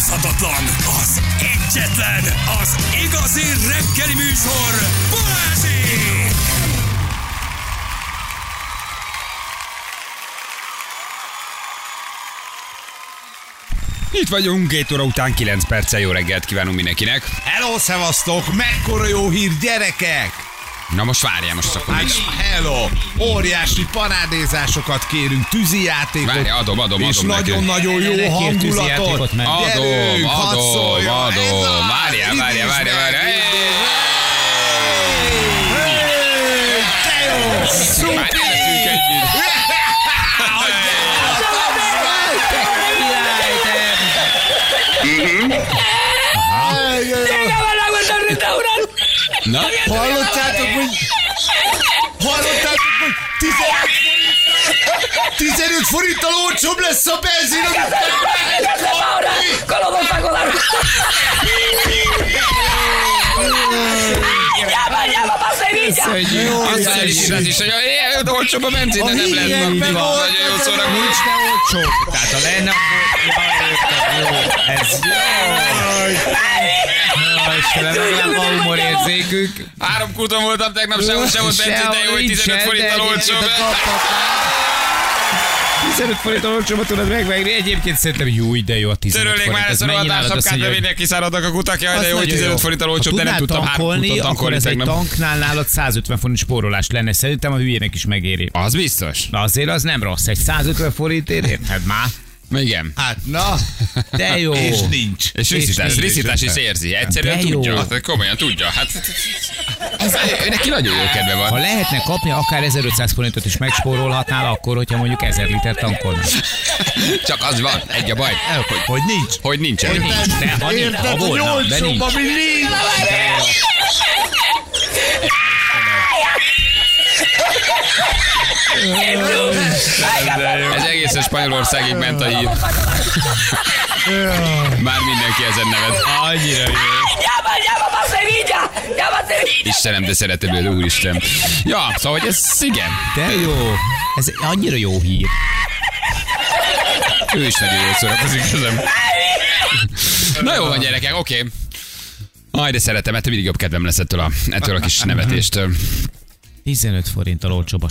utánozhatatlan, az egyetlen, az igazi reggeli műsor, Balázsék! Itt vagyunk, 2 óra után 9 perccel jó reggelt kívánunk mindenkinek. Hello, szevasztok! Mekkora jó hír, gyerekek! Na most várjál, most akkor Hát, mit? hello! Óriási parádézásokat kérünk, tűzijátékot. Várj, adom, adom, És adom neki. nagyon-nagyon jó kérj hangulatot. mert- Adom, Gyerünk, adom, adom. Várjál, várjál, várjál, meg, várjál. meg. Szuper! életünk együtt. Na, Hallottátok, hogy... Hallottátok, hogy 15 forint... 15 forinttal olcsóbb lesz a benzin, amit Köszönjük. Azt mondja, is, az is, hogy olcsóbb a benzin, de nem lesz. hírek meg Nagyon voltak, jó szórakozás. Nincs ne olcsó. Tehát ha lenne, akkor... Ez jó. Istenem, legalább van humorérzékük. Három kúton voltam tegnap, sehol sem volt benzin, de jó, hogy 15 forinttal olcsóbb. 15 forint olcsóban tudod megvenni, egyébként szerintem jó, de jó a 15 Törölnék forint. már Ez ezt a rohadássapkát, hogy- mindenki száradnak a kutak, jaj, de jó, hogy nagyon 15 jó. forinttal olcsóbb, de nem tudtam tankolni, akkor ez egy tanknál nálad 150 forint spórolás lenne. Szerintem a hülyének is megéri. Az biztos. Azért az nem rossz, egy 150 forintért érted már? Igen. Hát na, De jó. és nincs. És Riszitás, nincs. Riszitás is érzi. Egyszerűen De jó. tudja. Hát Komolyan tudja. Hát, ez, neki nagyon jó kedve Ha van. lehetne kapni, akár 1500 forintot is megspórolhatnál, akkor, hogyha mondjuk 1000 liter tankolnál. Csak az van. Egy a baj. Hogy, hogy nincs. Hogy nincsen. Hogy nincs. De ha nincs, ha volna, de nincs. ami nincs. Ez egészen Spanyolországig ment a hír. Már mindenki ezen nevet. Annyira jó. Istenem, de szeretem őt, úristen. Ja, szóval, hogy ez igen. De jó. Ez annyira jó hír. Ő is nagyon jól szórakozik közöm. Na jó van, gyerekek, oké. Okay. Aj, de szeretem, ettől mindig jobb kedvem lesz ettől a, ettől a kis nevetéstől. 15 forinttal olcsóbb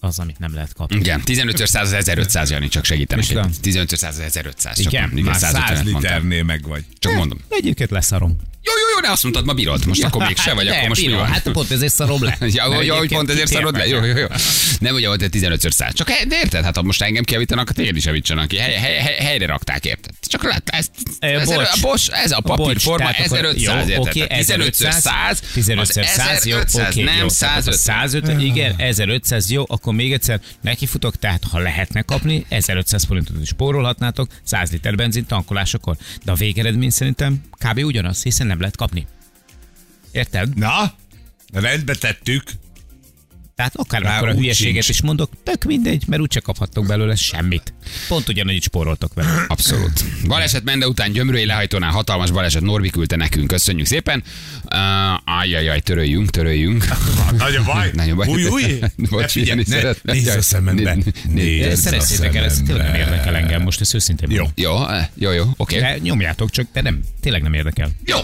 az, amit nem lehet kapni. Igen, 15 100 az 1500, Jani, csak segítenek. Micsoda? 15 100 az 1500. Csak Igen, igen, Már 150 100 mondtam. liternél meg vagy. Csak mondom. Egyébként leszarom. Jó, jó, jó, de azt mondtad, ma bírod. Most akkor még se vagy, Nem, akkor most van? Hát pont ezért szarom le. Ja, hogy, hogy pont ezért szarod le? Jó, jó, jó. Nem ugye volt egy 15 100. Csak de érted, hát ha most engem kiavítanak, akkor téged is javítsanak ki. Hely, hely, hely, helyre rakták, érted? Csak lát, ez, ez, bocs. ez, bocs, ez a papírforma tehát akkor- 1500, jó, érted? oké, Tehát 15 100, 15 az 100, jó, 1500, oké, nem jó, tehát akkor 150. 150, igen, 1500, jó, akkor még egyszer nekifutok, tehát ha lehetne kapni, 1500 forintot is spórolhatnátok 100 liter benzin tankolásakor. De a végeredmény szerintem kb. ugyanaz, hiszen nem lehet kapni. Érted? Na, rendbe tettük. Tehát akár Rá akkor a úgy hülyeséget sincs. is mondok, tök mindegy, mert úgyse kaphattok belőle semmit. Pont ugyanúgy spóroltok vele. Abszolút. Baleset Mende után gyömrői lehajtónál hatalmas baleset Norbi küldte nekünk, köszönjük szépen. Uh, ajjajaj, töröljünk, töröljünk. Nagy a baj. Nagyon baj. Új, új. Bocs, Ne ne, nézz a szemembe. Szerezzétek el, ez tényleg nem érdekel engem, most ezt őszintén Jó. Jó, eh, jó, jó, oké. De nyomjátok csak, de nem, tényleg nem érdekel. Jó.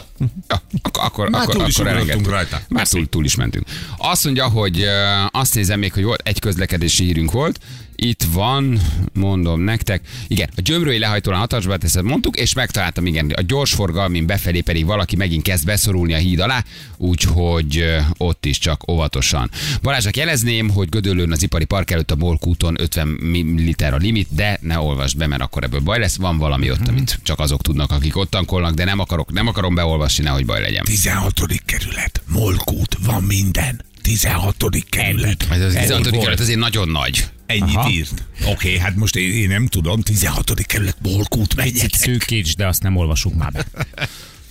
Ja, akkor, akkor, Már akkor, túl is akkor rajta. Már túl, túl is mentünk. Azt mondja, hogy uh, azt nézem még, hogy volt egy közlekedési hírünk volt. Itt van, mondom nektek. Igen, a gyömrői lehajtónál hatalmasba ezt mondtuk, és megtaláltam, igen, a gyorsforgalmin befelé pedig valaki megint kezd beszorulni a híd alá, úgyhogy ott is csak óvatosan. Balázsnak jelezném, hogy Gödöllőn az ipari park előtt a Molk úton 50 ml a limit, de ne olvasd be, mert akkor ebből baj lesz. Van valami ott, amit csak azok tudnak, akik ott tankolnak, de nem, akarok, nem akarom beolvasni, nehogy baj legyen. 16. kerület. Molkút. Van minden. 16. kerület. Ez az Elég 16. volt. kerület azért nagyon nagy. Ennyit Aha. írt. Oké, okay, hát most én, én nem tudom. 16. kerület. Picit Menjetek. szűkíts, de azt nem olvasuk már be.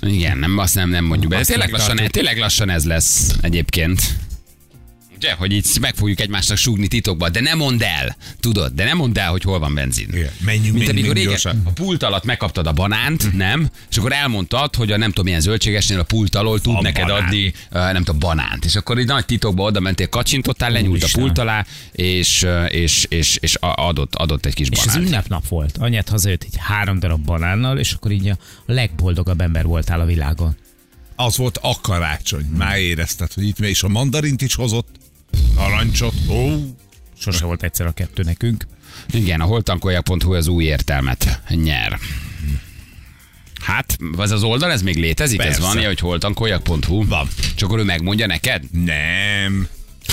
Igen, nem, azt nem, nem mondjuk be. Tényleg lassan, megtartjuk. tényleg lassan ez lesz egyébként. Ugye, hogy így meg fogjuk egymásnak súgni titokba, de nem mondd el, tudod, de nem mondd el, hogy hol van benzin. Igen, menjünk, Mint menjünk régen gyorsan. a pult alatt megkaptad a banánt, nem? És akkor elmondtad, hogy a nem tudom milyen zöldségesnél a pult alól tud Van neked banán. adni, nem tudom, banánt. És akkor így nagy titokba oda mentél, kacsintottál, lenyúlt a Úristen. pult alá, és, és, és, és a- adott, adott egy kis És az banánt. ünnepnap volt. Anyát hazajött így három darab banánnal, és akkor így a legboldogabb ember voltál a világon. Az volt a karácsony. Már érezted, hogy itt és a mandarint is hozott. Narancsot. Ó, Sose volt egyszer a kettő nekünk. Igen, a holtankoljak.hu az új értelmet nyer. Hát, az az oldal, ez még létezik? Ez Persze. van, ilyen, hogy holtankoljak.hu? Van. Csak akkor ő megmondja neked? nem.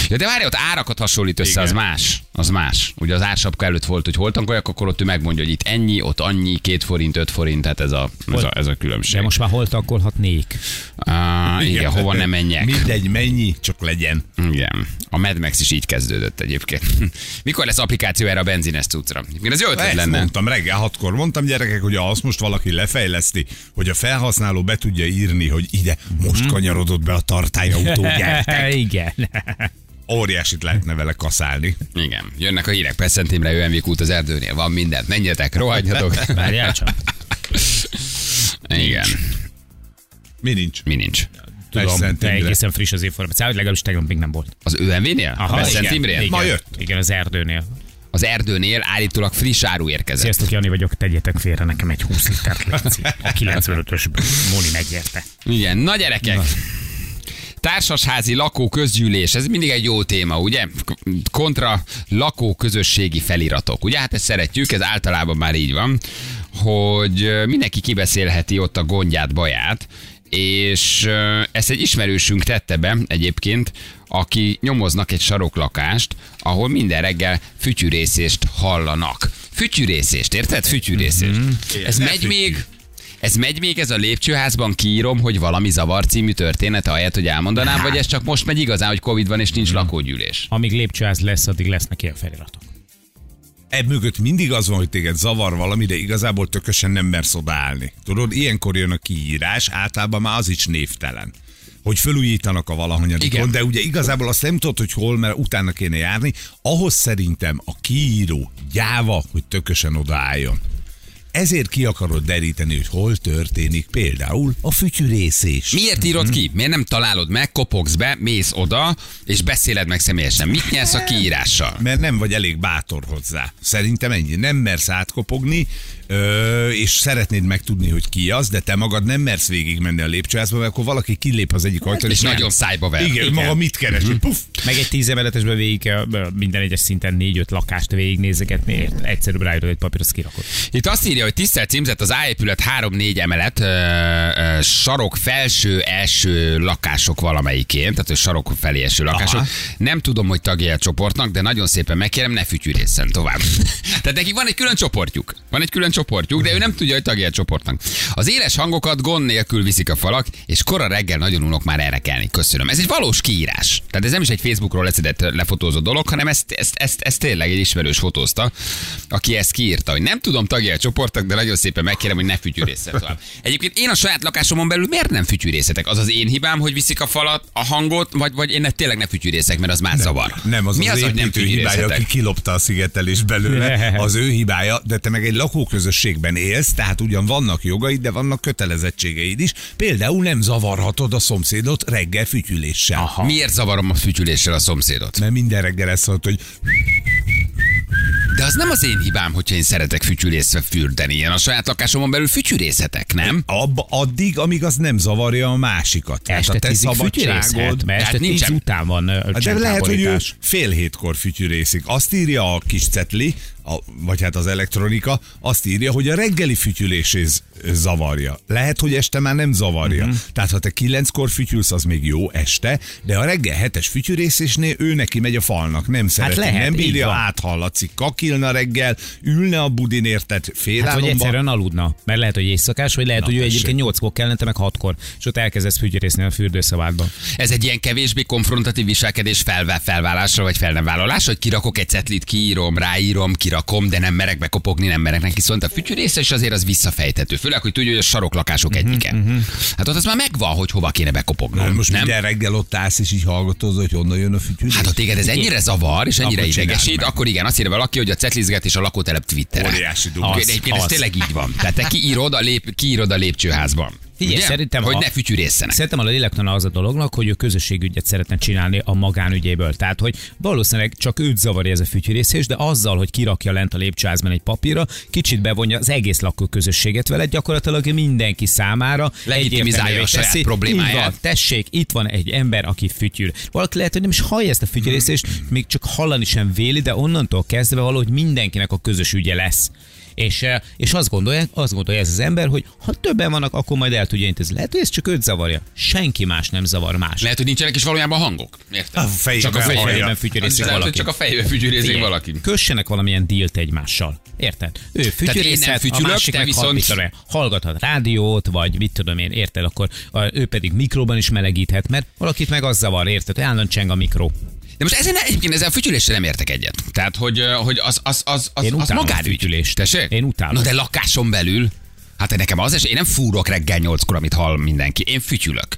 Ja, de várj, ott árakat hasonlít össze, Igen. az más. Az más. Ugye az ársapka előtt volt, hogy holtankoljak, akkor ott ő megmondja, hogy itt ennyi, ott annyi, két forint, öt forint, tehát ez a, ez a, ez a különbség. De most már hol tankolhatnék? Ah, igen, hova nem menjek. Mindegy, mennyi, csak legyen. Igen. A Mad Max is így kezdődött egyébként. Mikor lesz applikáció erre a benzines cuccra? Ez jó ötlet lenne. mondtam reggel hatkor, mondtam gyerekek, hogy azt most valaki lefejleszti, hogy a felhasználó be tudja írni, hogy ide most kanyarodott be a tartályautó, gyertek. Igen. Óriásit lehetne vele kaszálni. Igen, jönnek a hírek Peszentimre, ÖMV út az erdőnél, van mindent, menjetek, rohadjatok. Várjál csak. Igen, Mi nincs? mi nincs. Tudom, de Imre. egészen friss az információ, hogy legalábbis tegnap még nem volt. Az ÖMV-nél? Aha, Peszentimnél? igen, Ma igen, jött. Igen, az erdőnél. Az erdőnél állítólag friss áru érkezett. Sziasztok, Jani vagyok, tegyetek félre nekem egy 20 litert léci. A 95-ös Móni megérte. Igen, na gyerekek. Társasházi lakóközgyűlés, ez mindig egy jó téma, ugye? Kontra lakóközösségi feliratok. Ugye hát ezt szeretjük, ez általában már így van, hogy mindenki kibeszélheti ott a gondját, baját, és ezt egy ismerősünk tette be egyébként, aki nyomoznak egy saroklakást, ahol minden reggel fütyűrészést hallanak. Fütyűrészést, érted? Fütyűrészést. Ez Ne megy fütyű. még ez megy még ez a lépcsőházban, kiírom, hogy valami zavar című történet, ahelyett, hogy elmondanám, vagy ez csak most megy igazán, hogy Covid van és nincs lakógyűlés. Amíg lépcsőház lesz, addig lesznek ilyen feliratok. Ebb mögött mindig az van, hogy téged zavar valami, de igazából tökösen nem mersz odaállni. Tudod, ilyenkor jön a kiírás, általában már az is névtelen hogy fölújítanak a valahanyadikon, de ugye igazából azt nem tudod, hogy hol, mert utána kéne járni. Ahhoz szerintem a kiíró gyáva, hogy tökösen odaálljon. Ezért ki akarod deríteni, hogy hol történik például a fütyűrészés. Miért írod ki? Miért nem találod meg, kopogsz be, mész oda, és beszéled meg személyesen? Mit nyersz a kiírással? mert nem vagy elég bátor hozzá. Szerintem ennyi. Nem mersz átkopogni, ö, és szeretnéd megtudni, hogy ki az, de te magad nem mersz végigmenni a lépcsőházba, mert akkor valaki kilép az egyik ajtón, És nagyon szájba ver. Igen, Igen. maga mit keres? hogy Puff! Meg egy tíz emeletesben végig minden egyes szinten négy-öt lakást végignézegetni, ért? egyszerűbb ráírod egy papír, azt kirakod. Itt azt írja, hogy tisztelt címzett az A épület 3-4 emelet, ö, ö, sarok felső, első lakások valamelyiként, tehát a sarok felé eső lakások. Aha. Nem tudom, hogy tagja a csoportnak, de nagyon szépen megkérem, ne fütyűrészen tovább. tehát neki van egy külön csoportjuk. Van egy külön csoportjuk, de ő nem tudja, hogy tagja a csoportnak. Az éles hangokat gond nélkül viszik a falak, és kora reggel nagyon unok már erre kelni. Köszönöm. Ez egy valós kiírás. Tehát ez nem is egy Facebookról leszedett lefotózott dolog, hanem ezt, ezt, ezt, ezt tényleg egy ismerős fotózta, aki ezt kiírta, hogy nem tudom tagja a csoportnak, de nagyon szépen megkérem, hogy ne fütyűrészen tovább. Egyébként én a saját lakásomon belül miért nem fütyűrészetek? Az az én hibám, hogy viszik a falat, a hangot, vagy, vagy én ne, tényleg ne fütyűrészek, mert az már zavar. Nem, az Mi az, az, az hogy nem építő hibája, aki fütyűrészetek? kilopta a szigetelés belőle, az ő hibája, de te meg egy lakóközösségben élsz, tehát ugyan vannak jogaid, de vannak kötelezettségeid is. Például nem zavarhatod a szomszédot reggel fütyüléssel. Aha. Miért zavarom a fütyüléssel a szomszédot? Mert minden reggel ezt mondod, hogy De az nem az én hibám, hogyha én szeretek fütyülészve fürdeni. Én a saját lakásomon belül fütyűrészetek, nem? abba, addig, amíg az nem zavarja a másikat. Tehát Este a te szabadságod, mert este Hát tíz nincsen. után van De lehet, hogy ő fél hétkor fütyűrészik. Azt írja a kis cetli, a, vagy hát az elektronika, azt írja, hogy a reggeli fütyülését zavarja. Lehet, hogy este már nem zavarja. Uh-huh. Tehát ha te kilenckor fütyülsz, az még jó este, de a reggel hetes fütyűrészésnél ő neki megy a falnak. Nem szereti, lehet, nem bírja, áthallatszik, kakilna reggel, ülne a budin érted Hát vagy félálomba. egyszerűen aludna, mert lehet, hogy éjszakás, vagy lehet, Na, hogy ő egyébként nyolckor kellene, meg hatkor, és ott elkezdesz fütyörészni a fürdőszobádban. Ez egy ilyen kevésbé konfrontatív viselkedés felvá- felvállásra vagy fel nem vállalásra, hogy kirakok egy cetlit, kiírom, ráírom, kirakok kirakom, de nem merek bekopogni, nem merek neki szólni. A fütyűrészes azért az visszafejthető. Főleg, hogy tudja, hogy a saroklakások egyike. Hát ott az már megvan, hogy hova kéne bekopognom. Most nem? minden reggel ott állsz, és így hallgatod, hogy honnan jön a fütyülés. Hát ha téged ez ennyire zavar, és ennyire Akkor idegesít, akkor igen, azt írja valaki, hogy a cetlizget és a lakótelep Twitter. Óriási. Az, Az, Egyébként ez az. tényleg így van. Tehát te kiírod a, lép, kiírod a lépcsőházban. Figyelj, Ugye? szerintem hogy a- ne fütyűrészenek. Szerintem a lélektana az a dolognak, hogy ő közösségügyet szeretne csinálni a magánügyéből. Tehát, hogy valószínűleg csak őt zavarja ez a fütyűrészés, de azzal, hogy kirakja lent a lépcsőházban egy papírra, kicsit bevonja az egész lakóközösséget vele, gyakorlatilag mindenki számára Legitimizálja a saját teszi. problémáját. Így van, tessék, itt van egy ember, aki fütyül. Valaki lehet, hogy nem is hallja ezt a fütyülészést, még csak hallani sem véli, de onnantól kezdve valahogy mindenkinek a közös ügye lesz. És, eh, és azt, gondolja, azt gondolja ez az ember, hogy ha többen vannak, akkor majd el tudja intézni. Lehet, hogy ez csak őt zavarja. Senki más nem zavar más. Lehet, hogy nincsenek is valójában hangok. Érted? A fejében csak a fejében hogy valaki. csak a fejében fütyűrézik Figyelj, valaki. Kössenek valamilyen dílt egymással. Érted? Ő fütyülészhet, a másik te viszont- viszont... hallgathat rádiót, vagy mit tudom én, érted? Akkor ő pedig mikróban is melegíthet, mert valakit meg az zavar, érted? hogy Állandóan cseng a mikró. De most ezen egyébként ezzel a fütyüléssel nem értek egyet. Tehát, hogy, hogy az, az, az, az, Én az utálom a magánügy. Tessék? Én utálom. Na de lakáson belül, hát nekem az es, én nem fúrok reggel nyolckor, amit hall mindenki. Én fütyülök.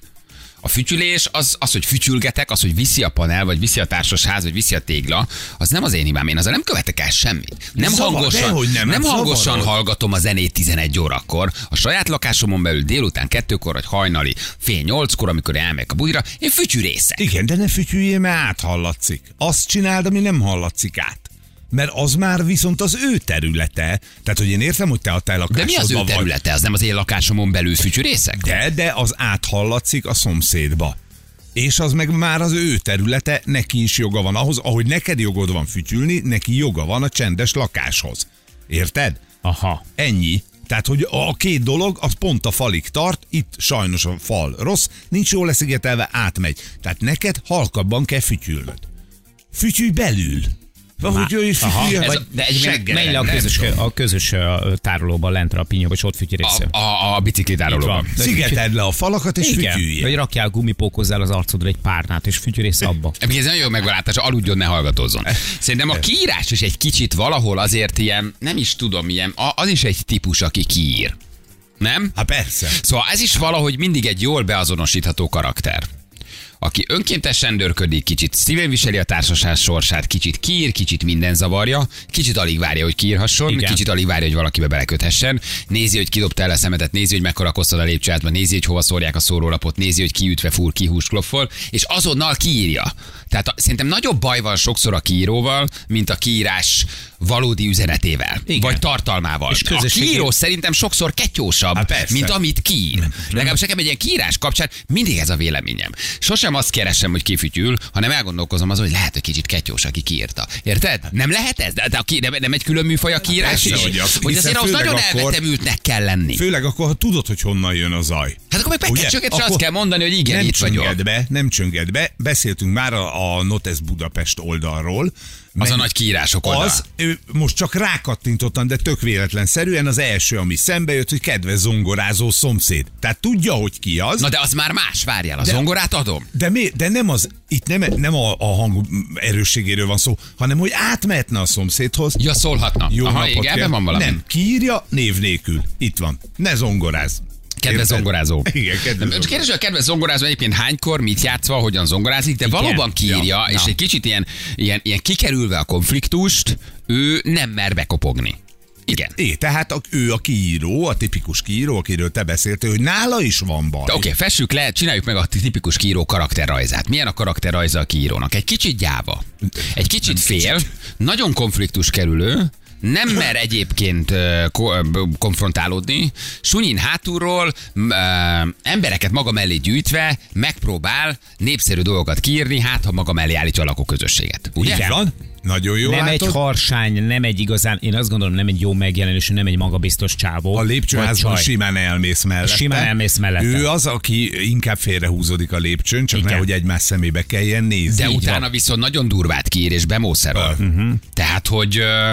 A fütyülés, az, az, hogy fütyülgetek, az, hogy viszi a panel, vagy viszi a társasház, vagy viszi a tégla, az nem az én hibám. Én azzal nem követek el semmit. Nem Zavar, hangosan, dehogy nem, nem hát hangosan zavarod. hallgatom a zenét 11 órakor. A saját lakásomon belül délután kettőkor, vagy hajnali fél nyolckor, amikor elmegyek a budira, én fütyűrészek. Igen, de ne fütyüljél, mert áthallatszik. Azt csináld, ami nem hallatszik át. Mert az már viszont az ő területe. Tehát, hogy én értem, hogy te a te De mi az ő lakásodban vagy. területe? Az nem az én lakásomon belül fütyűrészek? De, de az áthallatszik a szomszédba. És az meg már az ő területe, neki is joga van ahhoz, ahogy neked jogod van fütyülni, neki joga van a csendes lakáshoz. Érted? Aha. Ennyi. Tehát, hogy a két dolog, az pont a falig tart, itt sajnos a fal rossz, nincs jól leszigetelve, átmegy. Tehát neked halkabban kell fütyülnöd. Fütyülj belül. Vagy ő is ez vagy a, de seggel, menj le a közös, a közös tárolóba lentre a pinyóba, és ott fütyülészél. A, a, a biciklitárolóban. Itt van. Szigeted le a falakat, és Igen, fütyülj. vagy rakjál gumipókozzál az arcodra egy párnát, és fütyülész abba. Egyébként ez nagyon jó megvalátás, aludjon, ne hallgatózzon. Szerintem a kiírás is egy kicsit valahol azért ilyen, nem is tudom, ilyen, a- az is egy típus, aki kiír. Nem? Hát persze. Szóval ez is valahogy mindig egy jól beazonosítható karakter. Aki önkéntesen dörködik, kicsit szívén viseli a társaság sorsát, kicsit kiír, kicsit minden zavarja, kicsit alig várja, hogy kiírhasson, Igen. kicsit alig várja, hogy valakibe beleköthessen, nézi, hogy kidobta el a szemetet, nézi, hogy mekkora kosztod a lépcsőházban, nézi, hogy hova szórják a szórólapot, nézi, hogy kiütve fúr, ki húskloffol, és azonnal kiírja. Tehát a, szerintem nagyobb baj van sokszor a kiíróval, mint a kiírás valódi üzenetével, Igen. vagy tartalmával. És a közösségi- kiíró szerintem sokszor ketyósabb, Hát persze. mint amit kiír. Legalábbis nekem egy ilyen kiírás kapcsán mindig ez a véleményem. Sosem azt keresem, hogy kifütyül, hanem elgondolkozom azon, hogy lehet, hogy kicsit ketyós, aki kiírta. Érted? Nem lehet ez? De, de a ki, nem, nem egy külön műfaj a kiírás persze, is? hogy az- hogy azért az főleg nagyon akkor- elvetemültnek kell lenni. Főleg akkor, ha tudod, hogy honnan jön a zaj. Hát akkor meg Ugye? bekecsöket, és azt kell mondani, hogy igen, nem itt vagyok. be, nem csönged be. Beszéltünk már a, a Notes Budapest oldalról. Az a nagy kiírások oldal. Az, ő, most csak rákattintottam, de tök véletlenszerűen az első, ami szembe jött, hogy kedves zongorázó szomszéd. Tehát tudja, hogy ki az. Na de az már más, várjál, a De- zongorát adom. De, mi, de nem az, itt nem, nem a, a hang erősségéről van szó, hanem hogy átmehetne a szomszédhoz. Ja, szólhatna. Jó Aha, napot igen, kell. van valami. Nem, kiírja név nélkül. Itt van. Ne zongoráz. Kedves zongorázó. Igen, kedves Most kérdés, hogy a kedves zongorázó egyébként hánykor, mit játszva, hogyan zongorázik, de valóban kiírja, Ja. és Na. egy kicsit ilyen, ilyen, ilyen kikerülve a konfliktust, ő nem mer bekopogni. Igen. É, tehát a, ő a kiíró, a tipikus kiíró, akiről te beszéltél, hogy nála is van baj. Oké, okay, fessük le, csináljuk meg a tipikus kiíró karakterrajzát. Milyen a karakterrajza a kiírónak? Egy kicsit gyáva, egy kicsit fél, nagyon konfliktus kerülő, nem mer egyébként ö, ko- ö, konfrontálódni, sunyin hátulról, ö, embereket maga mellé gyűjtve megpróbál népszerű dolgokat kiírni, hát ha maga mellé állítja a lakóközösséget. Ugye? Így van? Nagyon jó nem egy látod. harsány, nem egy igazán, én azt gondolom, nem egy jó megjelenés, nem egy magabiztos csávó. A lépcsőházban simán elmész mellette. Simán elmész mellette. Ő az, aki inkább félrehúzódik a lépcsőn, csak Igen. nehogy egymás szemébe kelljen nézni. De Így utána van. viszont nagyon durvát kiír és bemószerol. Uh-huh. Tehát, hogy, ö,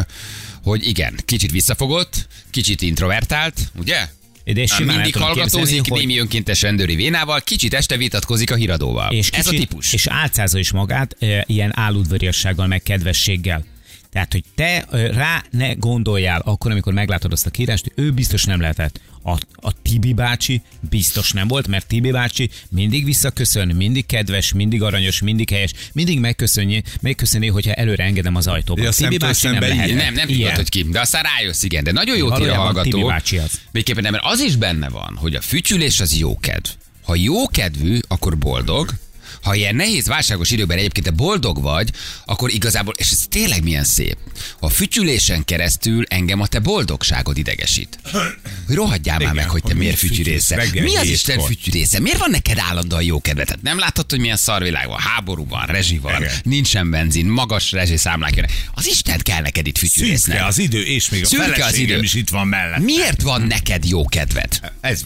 hogy igen, kicsit visszafogott, kicsit introvertált, ugye? De simán Mindig hallgatózik, hogy- némi önkéntes rendőri vénával, kicsit este vitatkozik a híradóval. És Ez a kicsit- típus. És álcázza is magát e, ilyen áludvariassággal, meg kedvességgel. Tehát, hogy te rá ne gondoljál akkor, amikor meglátod azt a kírást, ő biztos nem lehetett. A, a Tibi bácsi biztos nem volt, mert Tibi bácsi mindig visszaköszön, mindig kedves, mindig aranyos, mindig helyes, mindig megköszönje, megköszöni, hogyha előre engedem az ajtóba. Ja, a Tibi bácsi nem lehet. ilyen. Nem, nem Ilyen. tudod, hogy ki. De aztán rájössz, igen. De nagyon jó ír a Valójában Tibi hallgató. bácsi az. Végképpen nem, mert az is benne van, hogy a fütyülés az jókedv. Ha jókedvű, akkor boldog. Ha ilyen nehéz, válságos időben egyébként te boldog vagy, akkor igazából, és ez tényleg milyen szép, a fütyülésen keresztül engem a te boldogságod idegesít. Hogy rohadjál már meg, hogy te miért reggel Mi az? Isten fütyülésze? Miért van neked állandóan jó kedved? Tehát nem látod, hogy milyen szarvilág van? Háború van, rezsi van, Igen. nincsen benzin, magas rezsi számlák jönnek. Az Isten kell neked itt fütyülésznek. Szűke az idő, és még a Szürke az idő. is itt van mellett. Miért van neked jó kedved? Ez,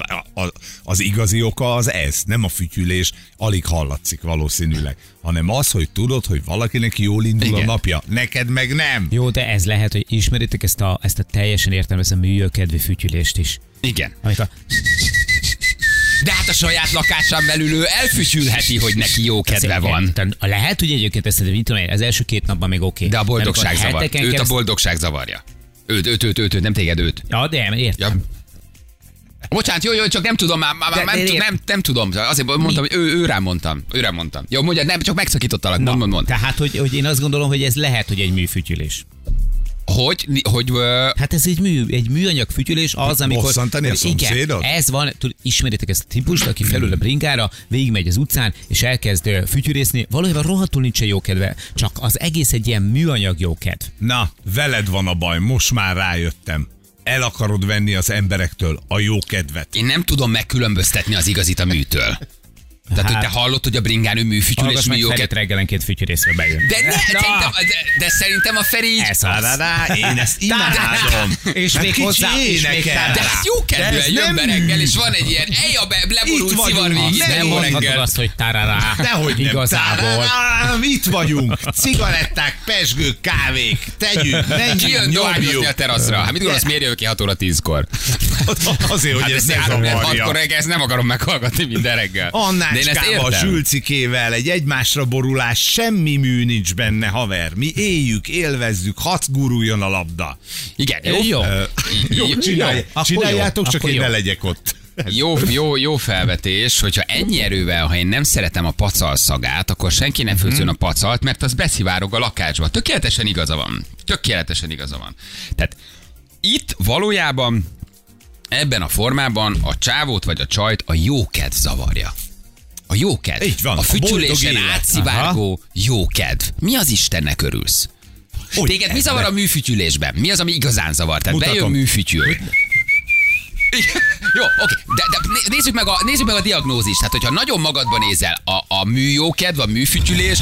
az igazi oka az ez, nem a fütyülés, alig hallatszik valószínűleg, hanem az, hogy tudod, hogy valakinek jól indul Igen. a napja, neked meg nem. Jó, de ez lehet, hogy ismeritek ezt a, ezt a teljesen értelmező műjökedvű fütyülést is. Igen. Amikor De hát a saját lakásán belül ő elfütyülheti, hogy neki jó kedve van. Lehet, hogy egyébként ezt mit tudom én, az első két napban még oké. De a boldogság zavar. Őt a boldogság zavarja. Őt, őt, őt, őt, őt, nem téged őt. Ja, de értem. Ja. Bocsánat, jó, jó, csak nem tudom, már, már, nem, ér- nem, nem, tudom. Azért mondtam, hogy ő, őrám mondtam. Őrám mondtam. Jó, mondja, nem, csak megszakítottalak. Mond, mond, mond. Tehát, hogy, hogy én azt gondolom, hogy ez lehet, hogy egy műfütyülés. Hogy, mi- hogy, ö, Hát ez egy mű, egy műanyag fütyülés az, amikor... Bosszantani a igen, ez van, tud, ismeritek ezt a típust, aki felül a bringára, végigmegy az utcán, és elkezd fütyülészni. Valójában rohadtul nincsen jó kedve, csak az egész egy ilyen műanyag jó kedv. Na, veled van a baj, most már rájöttem. El akarod venni az emberektől a jó kedvet. én nem tudom megkülönböztetni az igazit a műtől. Tehát, hogy te hallod, hogy a bringán ő műfütyül, és mi meg jó Ferit kedve. reggelenként fütyülészre bejön. De, ne, szerintem, de, de szerintem a Feri így... Ez én ezt imádom. És Hát még hozzá- és még énekel. De hát jó De kedvűen jön nem be reggel, és van egy ilyen eja be, leborult szivar végig, nem nem Nem mondhatod azt, hogy tarará. Dehogy nem. Igazából. Itt vagyunk. Cigaretták, pesgők, kávék. Tegyük, menjünk, Ki jön dohányozni a nyomjuk. teraszra? Hát mit gondolsz, miért jövök ki 6 óra 10-kor? Azért, hogy Hát ez ezt ne három mert zavarja. hatkor reggel, ezt nem akarom meghallgatni minden reggel. De én ezt Annácskával, értem. Zsülcikével, egy egymásra borulás, semmi mű nincs benne, haver. Mi éljük, élvezzük, hadd guruljon a labda. Igen, jó, Jó. Jó, Jó, csinálj, akkor csináljátok, jó, csak én jó. ne legyek ott. jó, jó, jó felvetés, hogyha ennyi erővel, ha én nem szeretem a pacal szagát, akkor senki nem főzön a pacalt, mert az beszivárog a lakásba. Tökéletesen igaza van. Tökéletesen igaza van. Tehát itt valójában ebben a formában a csávót vagy a csajt a jókedv zavarja. A jókedv. Így van, A fütyülésen átszivárgó jókedv. Mi az Istennek örülsz? Hogy Téged mi zavar a műfütyülésben? Mi az, ami igazán zavar? Tehát Mutatom. bejön műfütyül. Igen. Jó, oké, de, de né- nézzük, meg a, nézzük meg a diagnózist. Tehát, hogyha nagyon magadban nézel, a, a műjókedv, a műfütyülés,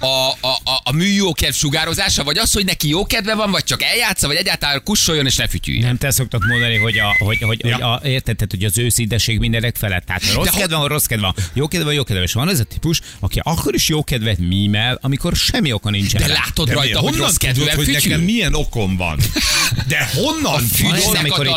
a, a, a, a műjókedv sugározása, vagy az, hogy neki jó kedve van, vagy csak eljátsza, vagy egyáltalán kussoljon és ne fütyüljön. Nem te szoktad mondani, hogy, a, hogy, hogy, Ja. hogy a, érted, tehát, hogy az őszintesség mindenek felett. Tehát ha rossz De kedve van, rossz kedve van. Jó kedve van, jó kedve van. És van ez a típus, aki akkor is jó kedvet mímel, amikor semmi oka nincsen. De látod De rajta, honnan rossz kedvűen hogy nekem milyen okom van? De honnan? A fű- Van ez, Fűznek amikor a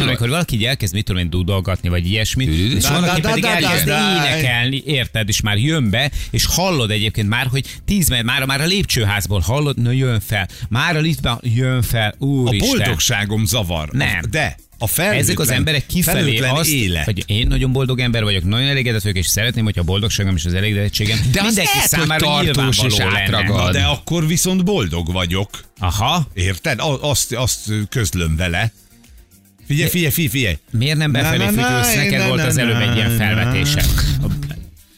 amikor valaki így elkezd, mit tudom én, dudolgatni, vagy ilyesmi, és van, aki pedig elkezd énekelni, érted, és már jön be, és hallod egyébként már, hogy tíz, már, már a lépcsőházból hallod, na jön fel, már a liftben jön fel, A úristen. boldogságom zavar. Nem. De a felnőtlen, Ezek az emberek kifelé azt, élet. hogy én nagyon boldog ember vagyok, nagyon elégedett vagyok, és szeretném, hogyha a boldogságom és az elégedettségem De mindenki lehet, hogy számára nyilvánvaló lenne. Na, de akkor viszont boldog vagyok. Aha, Érted? A- Azt, azt közlöm vele. Figyelj, figyelj, figyelj, figyelj. miért nem befelé fütyülsz? Neked volt az előbb egy ilyen felvetése.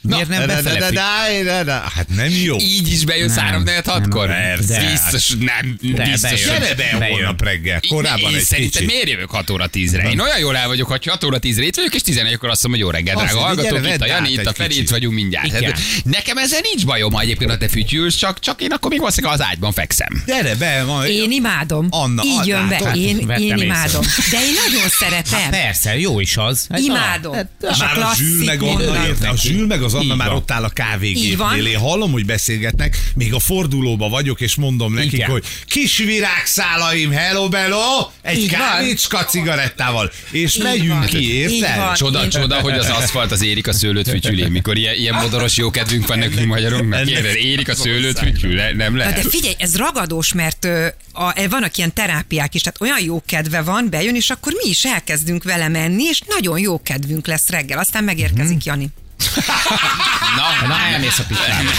Miért nem Da, da, befele da, fütyülsz? da, da, da. Hát nem jó. Így is bejön Nem, 3 4 6 kor nem. Biztos, nem, De biztos. Gyere be Bejön. holnap reggel. Korábban egy szerintem miért jövök 6 óra 10-re? Én olyan jól el vagyok, hogy 6 óra 10-re itt vagyok, és 11-kor azt mondom, hogy jó reggel, drága hallgatók, itt a Jani, itt a Feri, itt vagyunk mindjárt. Igen. Hát, nekem ezzel nincs bajom, ha egyébként ha te fütyülsz, csak, csak én akkor még valószínűleg az ágyban fekszem. Gyere be, ma. Én imádom. Anna, Így jön be. Én, én imádom. De én nagyon szeretem. Persze, jó is az. Hát, Imádom. És a a klasszik? A Zsül meg az az Anna Így már van. ott áll a Így kávégépnél. Én hallom, hogy beszélgetnek, még a fordulóba vagyok, és mondom nekik, Igen. hogy kis virágszálaim, hello, bello, egy Így van. kávécska cigarettával, és megyünk van. ki, Így érted? Csoda, Én- csoda, hogy az aszfalt az érik a szőlőt fütyülé, mikor ilyen, ilyen modoros jókedvünk van nekünk magyarunknak. Érik a szőlőt fütyül, nem lehet. de figyelj, ez ragadós, mert a, vannak ilyen terápiák is, tehát olyan jó kedve van, bejön, és akkor mi is elkezdünk vele menni, és nagyon jó kedvünk lesz reggel, aztán megérkezik Jani. Não, não é a esa pichada.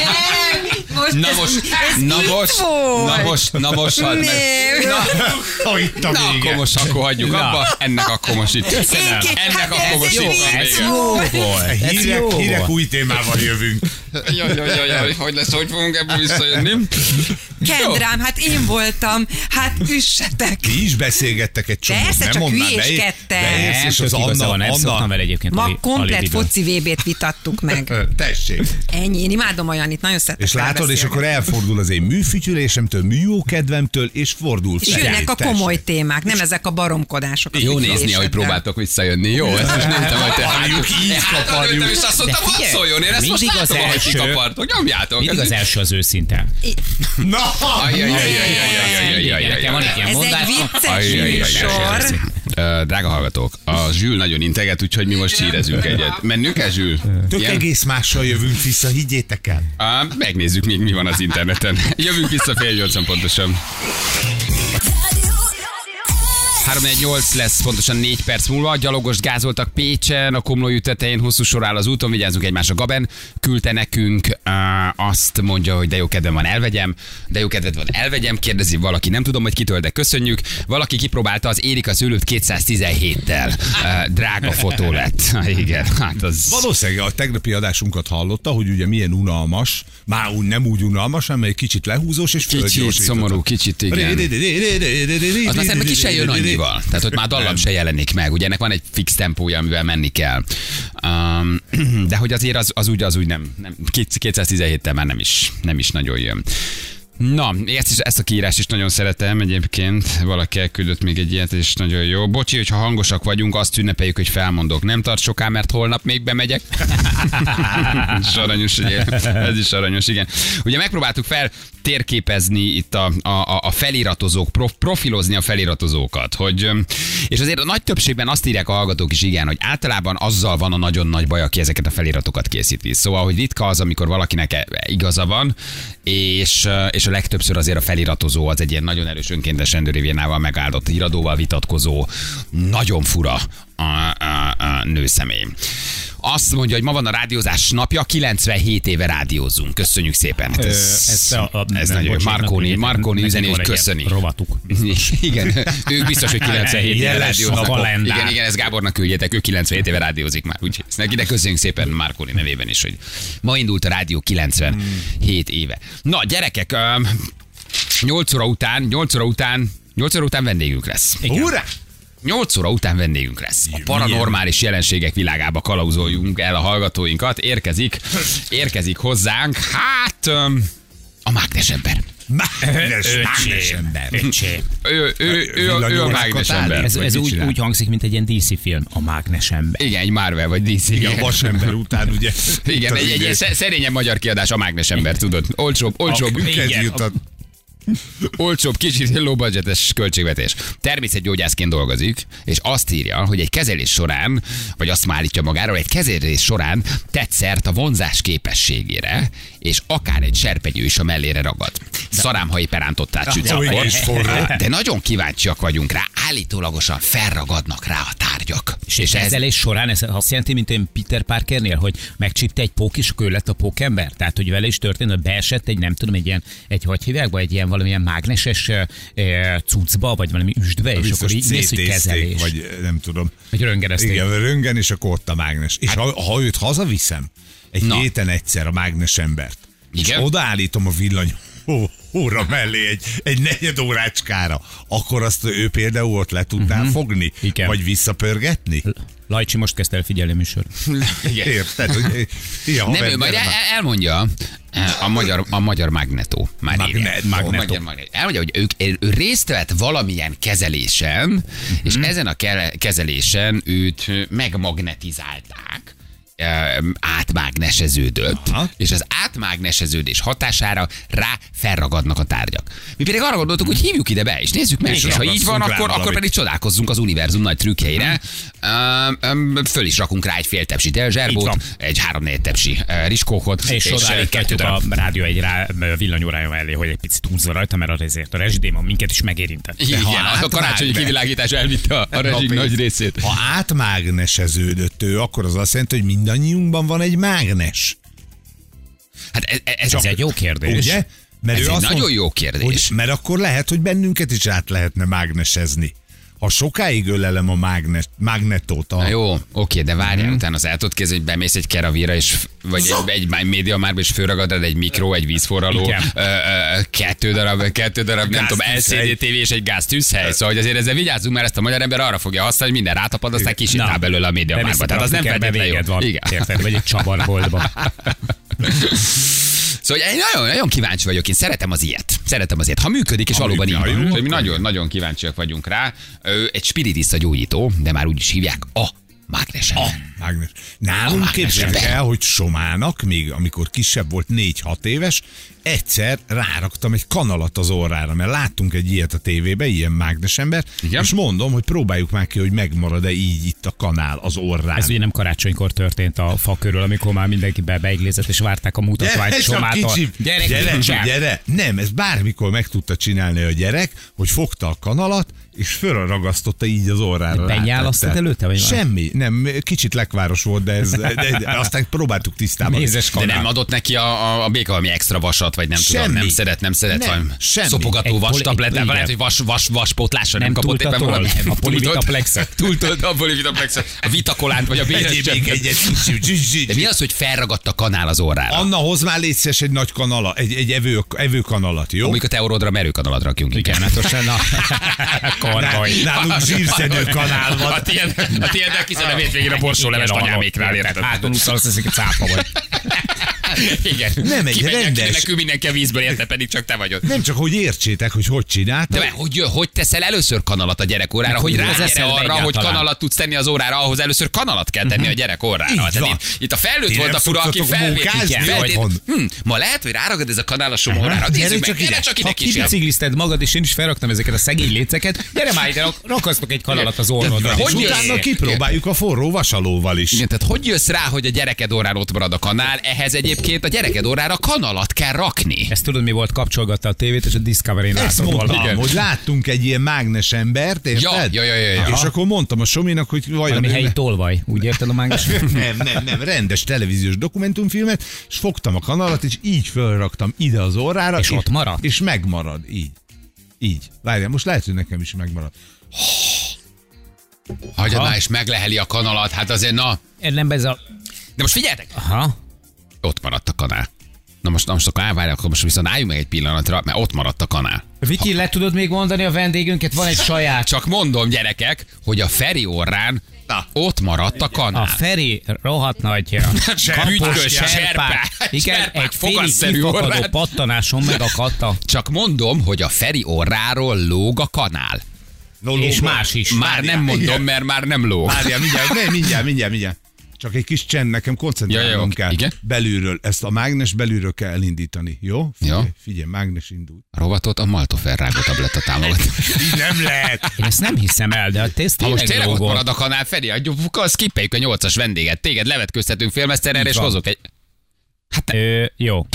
É, Most Na ez- most, ez na most, volt. na most, na most, meg. Nem. Na, Ha itt a na akkor most akkor hagyjuk abba, ennek akkor most itt. Ki- Ennek hát akkor ez most van vicc vége. volt. volt. Ez Hírek, jó hírek új témával jövünk. Jaj, jaj, jaj, jaj, hogy lesz, hogy fogunk ebből visszajönni? Kendrám, hát én voltam, hát üssetek. Ti is beszélgettek egy csomót, Persze, nem csak hülyéskedtek. beér- beérsz, és az Anna, van, Anna, vele egyébként. Ma komplet foci VB-t vitattuk meg. Tessék. Ennyi, én imádom a Janit, nagyon szeretek És vele tudod, és akkor elfordul az én műfütyülésemtől, műjókedvemtől, és fordul fel. És jönnek a komoly test. témák, nem ezek a baromkodások. A jó nézni, ahogy próbáltok visszajönni. Jó, ezt most nem tudom, hogy te hányuk így hát, kaparjuk. És azt mondtam, hadd szóljon, én ezt most látom, ahogy kikapartok. Nyomjátok. Mindig az első az őszinte. Na! Nekem van egy ilyen mondás. Ez egy vicces műsor. Drága hallgatók, a Zsül nagyon integet, úgyhogy mi most hírezünk egyet. Mennünk el, Zsül? Tök Igen? egész mással jövünk vissza, higgyétek el. Á, megnézzük még mi van az interneten. Jövünk vissza fél nyolcan pontosan. 318 lesz pontosan 4 perc múlva. Gyalogost gázoltak Pécsen, a Komlói tetején hosszú sor áll az úton, vigyázzunk egymásra. Gaben küldte nekünk, uh, azt mondja, hogy de jó kedvem van, elvegyem. De jó kedved van, elvegyem. Kérdezi valaki, nem tudom, hogy kitől, de köszönjük. Valaki kipróbálta az Érika szőlőt 217-tel. Uh, drága fotó lett. Igen, hát az... Valószínűleg a tegnapi adásunkat hallotta, hogy ugye milyen unalmas, már úgy nem úgy unalmas, hanem egy kicsit lehúzós és Kicsit szomorú, kicsit, igen. Az szerintem ki se jön annyival. Tehát, hogy már dallam se jelenik meg. Ugye ennek van egy fix tempója, amivel menni kell. Um, de hogy azért az, az úgy, az úgy nem, nem 217-tel már nem is, nem is nagyon jön. Na, ezt, is, ezt a kiírást is nagyon szeretem egyébként. Valaki elküldött még egy ilyet, és nagyon jó. Bocsi, hogyha hangosak vagyunk, azt ünnepeljük, hogy felmondok. Nem tart soká, mert holnap még bemegyek. is aranyos, ugye? ez is aranyos, igen. Ugye megpróbáltuk fel térképezni itt a, a, a feliratozók, prof, profilozni a feliratozókat, hogy, és azért a nagy többségben azt írják a hallgatók is, igen, hogy általában azzal van a nagyon nagy baj, aki ezeket a feliratokat készíti. Szóval, hogy ritka az, amikor valakinek e- igaza van, és, és a legtöbbször azért a feliratozó az egy ilyen nagyon erős önkéntes rendőrévénával megáldott iradóval vitatkozó, nagyon fura a, a, a nőszemély. Azt mondja, hogy ma van a rádiózás napja, 97 éve rádiózunk. Köszönjük szépen. Hát Ö, ez, ez a- a- ez nem, nagyon jó. bocsánat, Marconi, Marconi üzeni, hogy ilyen rovatuk. Igen, ők biztos, hogy 97 éve rádióznak. Igen, igen, ezt Gábornak küldjetek, ő 97 éve rádiózik már. Úgyhogy ezt neki, de köszönjük szépen Marconi nevében is, hogy ma indult a rádió 97 éve. Na, gyerekek, 8 óra után, 8 óra után, 8 óra után vendégünk lesz. Igen. Hurrá! 8 óra után vendégünk lesz. A paranormális jelenségek világába kalauzoljunk el a hallgatóinkat. Érkezik, érkezik hozzánk, hát a mágnes ember. Mágnes, mágnes ember. öcsém. Ő, ő, ő, ő, a- ő a mágnes ember. Ez, ez úgy, úgy hangzik, mint egy ilyen DC film, a mágnes ember. Igen, egy Marvel vagy DC. Igen, a vasember után ugye. Igen, egy, egy, egy sze- szerényen magyar kiadás, a mágnes ember, tudod. Olcsóbb, olcsóbb, A- Igen, a- olcsóbb, kicsit low budgetes költségvetés. Természetgyógyászként dolgozik, és azt írja, hogy egy kezelés során, vagy azt állítja magáról, egy kezelés során tett szert a vonzás képességére, és akár egy serpenyő is a mellére ragad. Szarám, ha éppen rántottál akkor. De nagyon kíváncsiak vagyunk rá, állítólagosan felragadnak rá a tárgyak. És, és kezelés során ez azt jelenti, mint én Peter Parkernél, hogy megcsípte egy pók, és ő lett a pókember? Tehát, hogy vele is történt, hogy beesett egy, nem tudom, egy ilyen, egy hogy hívják, vagy egy ilyen valamilyen mágneses e, cuccba, vagy valami üstbe, és akkor így néz, hogy kezelés. Vagy nem tudom. Vagy röngenezték. Igen, röngen, és akkor ott a mágnes. És ha, ha őt hazaviszem, egy Na. héten egyszer a mágnes embert, Igen? és odaállítom a villany óra mellé egy, egy negyed órácskára, akkor azt ő például ott le tudná uh-huh. fogni? Igen. Vagy visszapörgetni? Lajcsi most kezdte el figyelni műsor. Érted? Hogy, ja, Nem, ő majd el- el- elmondja eh, a magyar, a magyar Magnetó. Már Magnet- régen. Magneto. A magyar Magneto. Elmondja, hogy ők, ő részt vett valamilyen kezelésen, és ezen a ke- kezelésen őt eh, megmagnetizálták, átmágneseződött, Aha. és az átmágneseződés hatására rá felragadnak a tárgyak. Mi pedig arra gondoltuk, hogy hívjuk ide be, és nézzük meg, és ha így van, akkor, akkor pedig csodálkozzunk az univerzum nagy trükkjeire. Öm, öm, Föl is rakunk rá egy fél tepsi Így zserbót, van. egy három-négy tepsi ö, rizskókot, És ö, odaállítjuk a rádió egy rá, villanyórája mellé, hogy egy picit húzza rajta, mert azért a rezsidéma minket is megérintett. Igen, ha a karácsonyi kivilágítás elvitte a, a rezsik nagy részét. Ha átmágneseződött ő, akkor az azt jelenti, hogy mindannyiunkban van egy mágnes. Hát ez, ez, Ez egy jó kérdés. Ugye? Mert Ez ő egy azt nagyon mond- jó kérdés. Hogy, mert akkor lehet, hogy bennünket is át lehetne mágnesezni. Ha sokáig ölelem a mágnes, mágnetót, a, Na jó, oké, de várjál, mm. utána az el tudod képzelni, hogy bemész egy keravira, és, vagy egy, egy média márba, és fölragad rád egy mikro, egy vízforraló, ö, ö, kettő darab, kettő darab, nem tudom. LCD TV és egy gáztűzhely. Szóval, hogy azért ezzel vigyázzunk, mert ezt a magyar ember arra fogja használni, hogy minden rátapad, aztán kisétál belőle a média márba. Tehát az nem feltétlenül jó. van. Igen. Érted? Vagy egy csavarboltba. Szóval én nagyon, nagyon kíváncsi vagyok, én szeretem az ilyet. Szeretem az ilyet. Ha működik, és Ha valóban így van. Úgyhogy mi nagyon, nagyon kíváncsiak vagyunk rá. Ö, Egy spiritista gyógyító, de már úgy is hívják a mágnesen. A. mágnes. Nálunk A képzeljük el, hogy Somának, még amikor kisebb volt, 4-6 éves, egyszer ráraktam egy kanalat az orrára, mert láttunk egy ilyet a tévébe, ilyen mágnesember, Igen. és mondom, hogy próbáljuk már ki, hogy megmarad-e így itt a kanál az orrán. Ez ugye nem karácsonykor történt a fa körül, amikor már mindenki be beiglizett, és várták a mutatványt Gyere, Somától. kicsi, Gyerek, gyere, nincsen. gyere. Nem, ez bármikor meg tudta csinálni a gyerek, hogy fogta a kanalat, és fölragasztotta így az orrára. Benyálasztad rátette. előtte, vagy? Semmi, nem, kicsit lekváros volt, de, ez, de, de aztán próbáltuk tisztában. Mézes De nem adott neki a, a, a béka valami extra vasat, vagy nem tudom, Semmi. nem szeret, nem szeret, Nem, semmi. szopogató Egy vas poli- tablettát, igen. lehet, hogy vas, vas, vaspótlásra nem, Nem kapott éppen valami. a polivitaplexet. Túltolt a polivitaplexet, a vitakolánt, vagy a béres De mi az, hogy felragadt a kanál az órára? Anna, hoz már légy szíves egy nagy kanala, egy, egy evő, evőkanalat, jó? Amikor te orrodra merőkanalat rakjunk. Igen, hát karvaj. Nálunk zsírszedő kanál van. A tiéd, a tiéddel kiszedem hétvégén a borsóleves anyáméknál, érted? Hátul utalsz, ezek a cápa vagy. Igen. Nem egy Kimegyek, rendes- Nekünk mindenki a vízből érte, pedig csak te vagy ott. Nem csak, hogy értsétek, hogy hogy csinálta. De hogy, hogy teszel először kanalat a gyerek órára, hogy hogy rágyere arra, hogy egyáltalán? kanalat tudsz tenni az órára, ahhoz először kanalat kell tenni a gyerek órára. Így van. itt, itt a felnőtt volt a fura, aki felvét. Hm, ma lehet, hogy ráragad ez a kanál a soma órára. gyere Nézzük csak ide. csak Ha ide kis kibiciklizted magad, és én is felraktam ezeket a szegény léceket, gyere már ide, rak- rakasztok egy kanalat az orrodra. Hogy utána kipróbáljuk a forró vasalóval is. Igen, tehát hogy jössz rá, hogy a gyereked órára ott marad a kanál, ehhez egyébként a gyereked órára kanalat kell rakni. Ezt tudod, mi volt? Kapcsolgatta a tévét, és a Discovery-n Ezt mondtam, hogy láttunk egy ilyen mágnes embert, érted? Ja, ja, ja, ja, ja. És akkor mondtam a Sominak, hogy vajon Valami helyi tolvaj. Úgy érted a mágnes? nem, nem, nem, rendes televíziós dokumentumfilmet, és fogtam a kanalat, és így fölraktam ide az órára. És ott maradt? És megmarad, így. Így. Várjál, most lehet, hogy nekem is megmarad. Hagyjad már, és megleheli a kanalat, hát azért na. Nem ez a... De most figyeljetek, Aha. Ott maradt a kanál. Na most, na most akkor elvárják, akkor most viszont álljunk meg egy pillanatra, mert ott maradt a kanál. Viki, le tudod még mondani a vendégünket? Van egy saját. Csak mondom, gyerekek, hogy a Feri orrán Na. ott maradt a kanál. A Feri rohadt nagy Bütykös cserpák. Igen, Cserpák egy kifakadó orrát. pattanáson megakadt a... Csak mondom, hogy a Feri orráról lóg a kanál. No, És más is. Már Várjál, nem mondom, igen. mert már nem lóg. Várjál, mindjárt, mindjárt, mindjárt, mindjárt. Csak egy kis csend, nekem Ja, ja, koncentrálnom oké. kell. Igen? Belülről, ezt a mágnes belülről kell elindítani, jó? Figyelj, Ja. figyelj mágnes indul. A rovatot a Maltofer rágó tabletta támogat. Így nem lehet. Én ezt nem hiszem el, de a teszt Ha most tényleg ott marad a kanál, Feri, adjuk, skippeljük a nyolcas vendéget. Téged levetköztetünk félmeszterrel, és hozok egy... Ö, jó.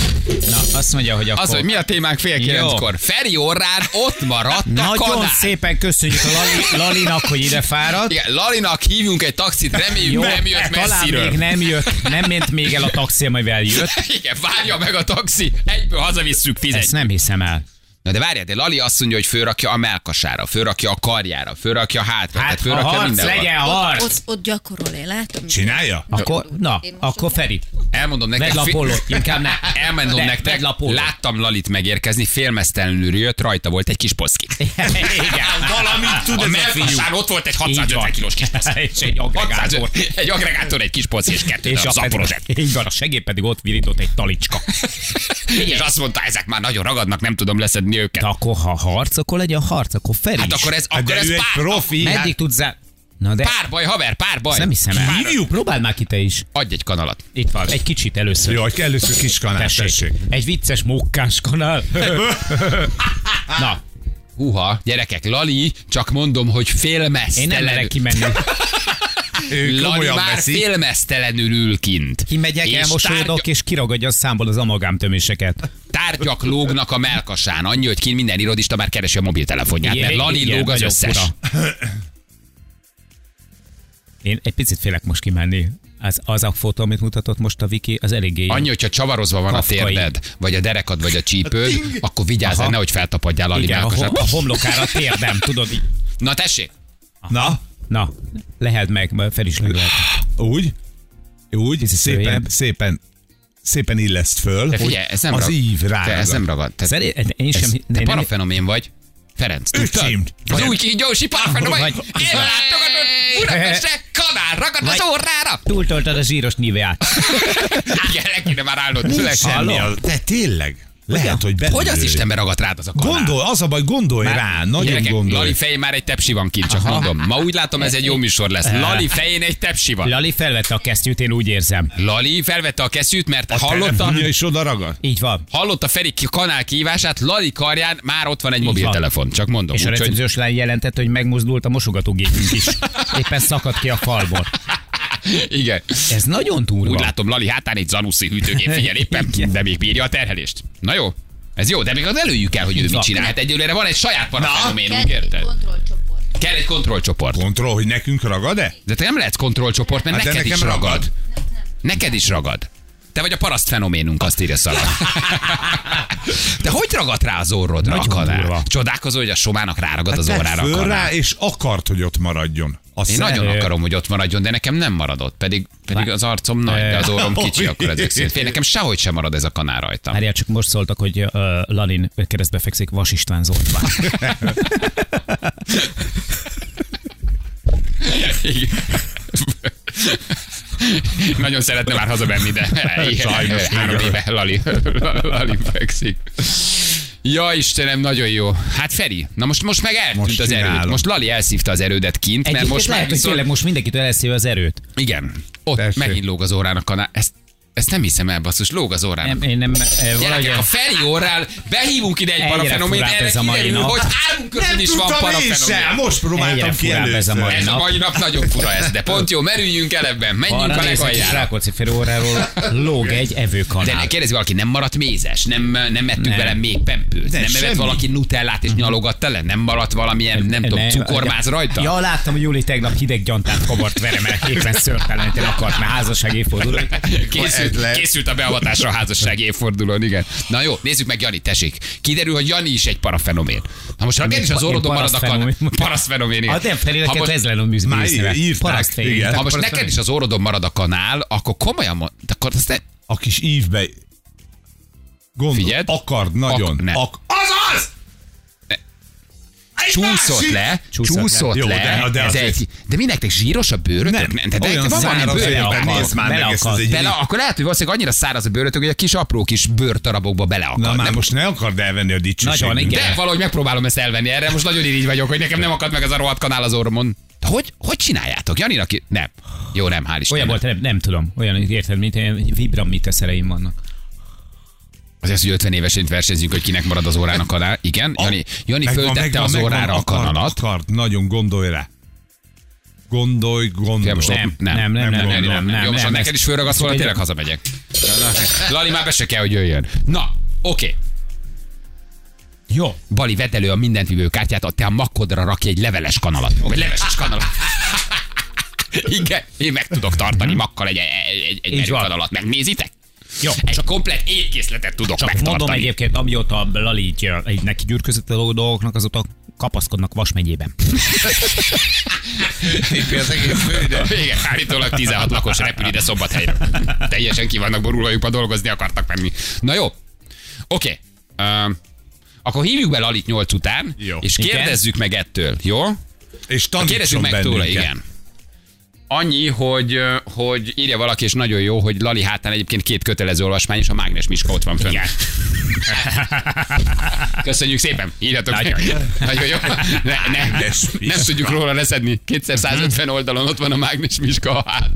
Na, azt mondja, hogy akkor... Az, hogy mi a témánk fél kilenckor. Feri orrán ott maradt a Nagyon kanál. szépen köszönjük a Lali, Lalinak, hogy ide fáradt. Igen, Lalinak hívjunk egy taxit, reméljük Jó, nem jött talán messziről. még nem jött, nem ment még el a taxi, amivel jött. Igen, várja meg a taxi, egyből hazavisszük, fizetj. Ezt nem hiszem el. Na de várjál, de Lali azt mondja, hogy fölrakja a melkasára, fölrakja a karjára, fölrakja a hátra, Hát, tehát fölrakja harc mindenhol. legyen harc. Ott, ott gyakorol, én látom. Csinálja? Akkor, na, akkor Feri, Elmondom nektek. pólót, inkább ne. Elmondom Ne, nektek, pólót. láttam Lalit megérkezni, félmeztelenül jött, rajta volt egy kis poszki. Igen, Valamit tud A melkasán ott volt egy Így 650 van. kilós kis poszki. És egy agregátor. 650 Egy agregátor, egy kis poszki és kettő És a zaporozsák. pedig, így van, a segéd pedig ott virított egy talicska. És azt mondta, ezek már nagyon ragadnak, nem tudom leszedni őket. De akkor, ha harc, akkor legyen harc, akkor Feri Hát is. akkor ez, Hát akkor ez egy pár, profi. hát Meddig tudsz zá... Na de Párbaj, haver, párbaj. ezt nem hiszem el. Hívjuk? Próbáld már ki te is. Adj egy kanalat. Itt van, egy kicsit először. Jó, hogy először kis kanál, tessék. tessék. Egy vicces mókkás kanál. Na, Húha, gyerekek, Lali, csak mondom, hogy én félmeztelenül. nem merek kimenni. Ő Lali már veszi. félmeztelenül ül kint. Kimegyek, És elmosódok, tárgya- és kiragadja a számból az amalgámtöméseket. Tárgyak lógnak a melkasán. Annyi, hogy kint minden irodista már keresi a mobiltelefonját, mert Lali Igen, lóg az összes. Én egy picit félek most kimenni. Az, az a fotó, amit mutatott most a Viki, az eléggé... Annyi, hogyha csavarozva van Kafkai. a térded, vagy a derekad, vagy a csípőd, akkor vigyázz, Aha. nehogy feltapadjál Lali Igen, a, a homlokára a térdem, tudod? így. Na tessék, Na, Na, lehet meg, fel is meg lehet. úgy, úgy, szépen, szépen, szépen illeszt föl, te hogy figyelj, ez nem az rag- ív te, rá. ez nem ragad. Te, Szeré- én sem- te nem- parafenomén vagy. Ferenc? Öcsém. Az új kígyósi parafenomén. Vagy- Ellátogatod Budapestre, kanál ragad az orrára. Túltoltad a zsíros niveát. Igen, le kéne már állnod. Le- Semmi de tényleg, lehet, hogy belül. Hogy az Istenbe ragadt rád az a kanál? Gondol, az a baj, gondolj rá, nagyon Gyerekek, gondolj. Lali fején már egy tepsi van kint, csak mondom. Ma úgy látom, ez egy jó műsor lesz. Lali fején egy tepsi van. Lali felvette a kesztyűt, én úgy érzem. Lali felvette a kesztyűt, mert A hallotta, telefonja is oda ragad. Így van. hallotta Feri kanál kihívását, Lali karján már ott van egy mobiltelefon. Csak mondom. És a úgyhogy- recepciós lány jelentette, hogy megmozdult a mosogatógépünk is. Éppen szakadt ki a falból. Igen. Ez nagyon durva. Úgy látom, Lali hátán egy Zanussi hűtőgép figyel éppen, de még bírja a terhelést. Na jó? Ez jó, de még az előjük el, hogy ő mit csinál. Hát egyelőre van egy saját parafenoménunk, Kell egy érted? Kell egy kontrollcsoport. Kontroll, hogy nekünk ragad-e? De te nem lehetsz kontrollcsoport, mert Hát neked is ragad. ragad. Neked is ragad. Te vagy a paraszt fenoménunk, azt írja Szala. De hogy ragadt rá az orrodra a Nagyon. Csodálkozol, hogy a somának ráragad az Tedd orrára a föl kanál. rá, és akart, hogy ott maradjon. Azt Én szem- nagyon akarom, hogy ott maradjon, de nekem nem maradott. Pedig, pedig az arcom nagy, de az orrom kicsi, akkor ezek szerint. Fél, nekem sehogy sem marad ez a kanál rajta. Várjál, csak most szóltak, hogy uh, Lalin keresztbe fekszik Vas István Zoltán. Igen. Nagyon szeretne már hazamenni, de Sajnos három éve Lali, Lali fekszik. Ja, Istenem, nagyon jó. Hát Feri, na most, most meg eltűnt Most az erőd. Most Lali elszívta az erődet kint, mert Egyébként most lehet, már hogy tényleg most mindenkitől elszíve az erőt. Igen, ott Tessék. megint lóg az órán a kanál. Ezt, ezt nem hiszem el, basszus, lóg az órán. Nem, én nem, eh, valahogy... A Feri órán behívunk ide egy furább erre ez a mai kiderül, nap. hogy közül Nem is van parafenomén. most próbáltam ki ez a mai Ez a nap. mai nap nagyon fura ez, de pont jó, merüljünk el ebben, menjünk Arra a legaljára. Rákóczi Feri óráról lóg egy De evőkanál. ne kérdezi valaki, nem maradt mézes, nem, nem ettünk Nem. vele még pempőt, De nem evett semmi. valaki nutellát és nyalogatta le, nem maradt valamilyen, nem tudom, cukormáz rajta? Ja, láttam, hogy Júli tegnap hideg gyantát kabart veremel, éppen szörteleníteni akart, mert házasság évforduló. Le- készült a beavatásra a házasság évfordulón, igen. Na jó, nézzük meg Jani, tessék. Kiderül, hogy Jani is egy parafenomén. Na most, ha neked is az orrodon marad a kan... parasztfenomén. Paraszfenomén. Hát nem, Ha neked most- ez lenne a műző Már írták. Ha most neked is az orrodon marad a kanál, akkor komolyan mond, akkor azt ne... A kis ívbe gondol, Figyeld. akard nagyon. Ak- ne. Ak- Csúszott le, Csúszott le. de- de ez egy, de mindenkinek zsíros a bőrötök? Nem, de olyan van valami bőr, beleakad. nézd már meg ezt, egy Bele, akkor lehet, hogy valószínűleg annyira száraz a bőrötök, hogy a kis apró kis bőrtarabokba beleakad. Na már nem? most ne akard elvenni a igen. De valahogy megpróbálom ezt elvenni erre, most nagyon irigy vagyok, hogy nekem nem akad meg az a rohadt kanál az orromon. De hogy, hogy csináljátok? Janinak? Nem. Jó, nem, hál' Olyan Istennek. volt, nem, nem tudom. Olyan, érted, mint ilyen vibramite szereim vannak. Azért, hogy 50 évesként versenyzünk, hogy kinek marad az órán a kanál. Igen, Jani, Jani Megvan, föltette megvan, az megvan, órára a kanalat. Akart, nagyon gondolj rá. Gondolj, gondolj. Ja, most Nem, nem, nem, nem, nem, nem, nem, nem, Jó, most nem, neked is fölragadsz volna, tényleg hazamegyek. Lali már be se kell, hogy jöjjön. Na, oké. Jó. Bali, vedd elő a mindent vívő kártyát, te a makodra rakj egy leveles kanalat. Vagy leveses kanalat. Igen, én meg tudok tartani makkal egy, egy, egy, egy kanalat. Megnézitek? Jó. Egy komplet étkészletet tudok Csak megtartani. mondom egyébként, amióta Lali így, így neki gyűrközött a dolgoknak, azóta kapaszkodnak Vas megyében. Éppen az egész főide. Igen, állítólag 16 lakos repül ide szombathelyre. Teljesen ki vannak borulójukba dolgozni akartak menni. Na jó, oké. Um, akkor hívjuk be Lalit 8 után, Jó. és Igen. kérdezzük meg ettől, jó? És Kérdezzük tanítson meg tőle, igen. Annyi, hogy, hogy írja valaki, és nagyon jó, hogy Lali hátán egyébként két kötelező olvasmány, és a mágnes Miska ott van fönn. Igen. Köszönjük szépen, írjatok. Nagyon. Nagyon jó. Ne, ne, nem tudjuk róla leszedni. Kétszer 150 oldalon ott van a mágnes Miska a hát.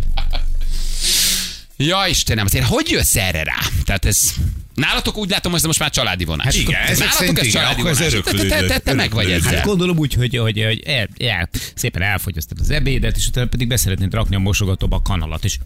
Ja, Istenem, azért hogy jössz erre rá? Tehát ez... Nálatok úgy látom, hogy ez most már családi vonás. Hát igen, ezek Nálatok ez igen, családi akkor ez vonás. Te, te, te, te, meg vagy ezzel. Hát gondolom úgy, hogy, hogy, hogy el, el, szépen elfogyasztod az ebédet, és utána pedig beszeretnéd rakni a mosogatóba a kanalat, és,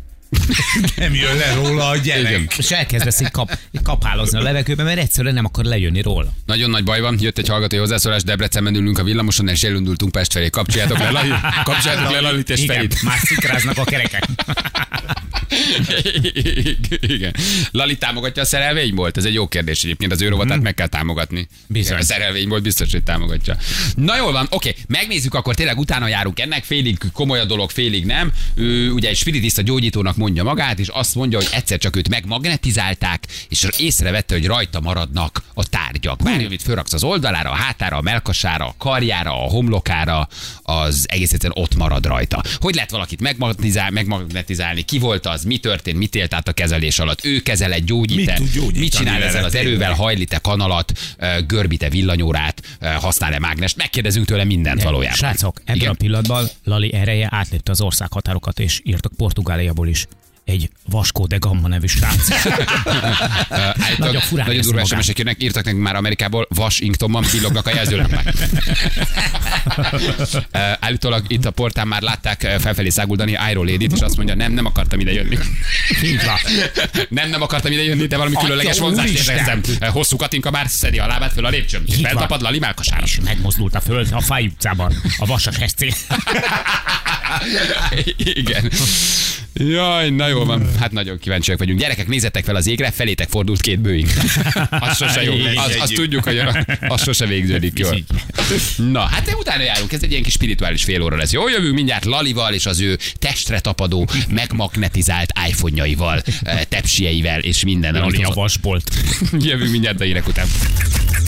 Nem jön le róla a gyerek. és elkezdesz így, kap, kapálozni a levegőben, mert egyszerűen nem akar lejönni róla. Nagyon nagy baj van, jött egy hallgatói hozzászólás, Debrecenben ülünk a villamoson, és elindultunk Pest felé. Kapcsoljátok le, Lali, kapcsoljátok le Lalit és Igen, Ferit. már szikráznak a kerekek. Igen. Lali támogatja a szerelvénybolt? Ez egy jó kérdés egyébként, az ő rovatát meg kell támogatni. Bizony. A szerelvénybolt biztos, hogy támogatja. Na jól van, oké, megnézzük, akkor tényleg utána járunk ennek, félig komoly a dolog, félig nem. Ő ugye egy spiritista gyógyítónak mondja magát, és azt mondja, hogy egyszer csak őt megmagnetizálták, és észrevette, hogy rajta maradnak a tárgyak. Bármi, amit fölraksz az oldalára, a hátára, a melkasára, a karjára, a homlokára, az egész egyszerűen ott marad rajta. Hogy lehet valakit megmagnetizál, megmagnetizálni? Ki volt az? Mi történt? Mi élt át a kezelés alatt? Ő kezel egy gyógyít Mit Mit csinál ezzel az erővel? Hajlit-e kanalat? ö, Görbít-e villanyórát? Használ-e mágnest? Megkérdezünk tőle mindent valójában. Srácok, ebben Igen. a pillanatban Lali ereje átlépte az országhatárokat, és írtak Portugáliából is egy Vasco de Gama nevű srác. Állítólag Nagyon furán Nagyon durva. SMS-ek jönnek, írtak nekünk már Amerikából, Washingtonban villognak a jelzőlámpák. Ö, Állítólag itt a portán már látták ö, felfelé száguldani Iron Lady-t, és azt mondja, nem, nem akartam ide jönni. Nem, nem akartam ide jönni, de valami különleges vonzást éreztem. Hosszú Katinka már szedi a lábát föl a lépcsőn. És feltapad Lali melkasára. És megmozdult a föld a Fáj utcában, a Vasas SC. Igen. Jaj, na jó van. Hát nagyon kíváncsiak vagyunk. Gyerekek, nézzetek fel az égre, felétek fordult két bőink. Az sose jó. Az, azt tudjuk, hogy az sose végződik jól. Na, hát de utána járunk, ez egy ilyen kis spirituális fél óra lesz. Jó, jövünk mindjárt Lalival és az ő testre tapadó, megmagnetizált iPhone-jaival, eh, tepsieivel és minden. Lali a vasbolt. Jövünk mindjárt a hírek után.